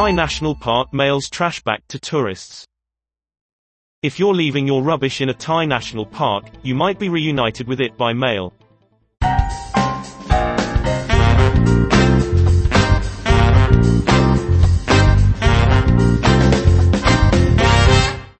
Thai National Park mails trash back to tourists. If you're leaving your rubbish in a Thai national park, you might be reunited with it by mail.